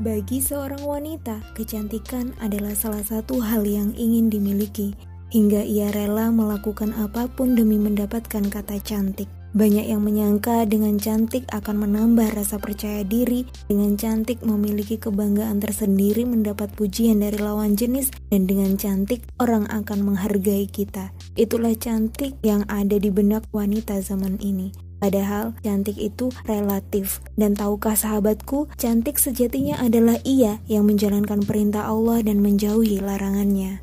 Bagi seorang wanita, kecantikan adalah salah satu hal yang ingin dimiliki, hingga ia rela melakukan apa pun demi mendapatkan kata cantik. Banyak yang menyangka dengan cantik akan menambah rasa percaya diri, dengan cantik memiliki kebanggaan tersendiri mendapat pujian dari lawan jenis, dan dengan cantik orang akan menghargai kita. Itulah cantik yang ada di benak wanita zaman ini. Padahal cantik itu relatif. Dan tahukah sahabatku, cantik sejatinya adalah ia yang menjalankan perintah Allah dan menjauhi larangannya.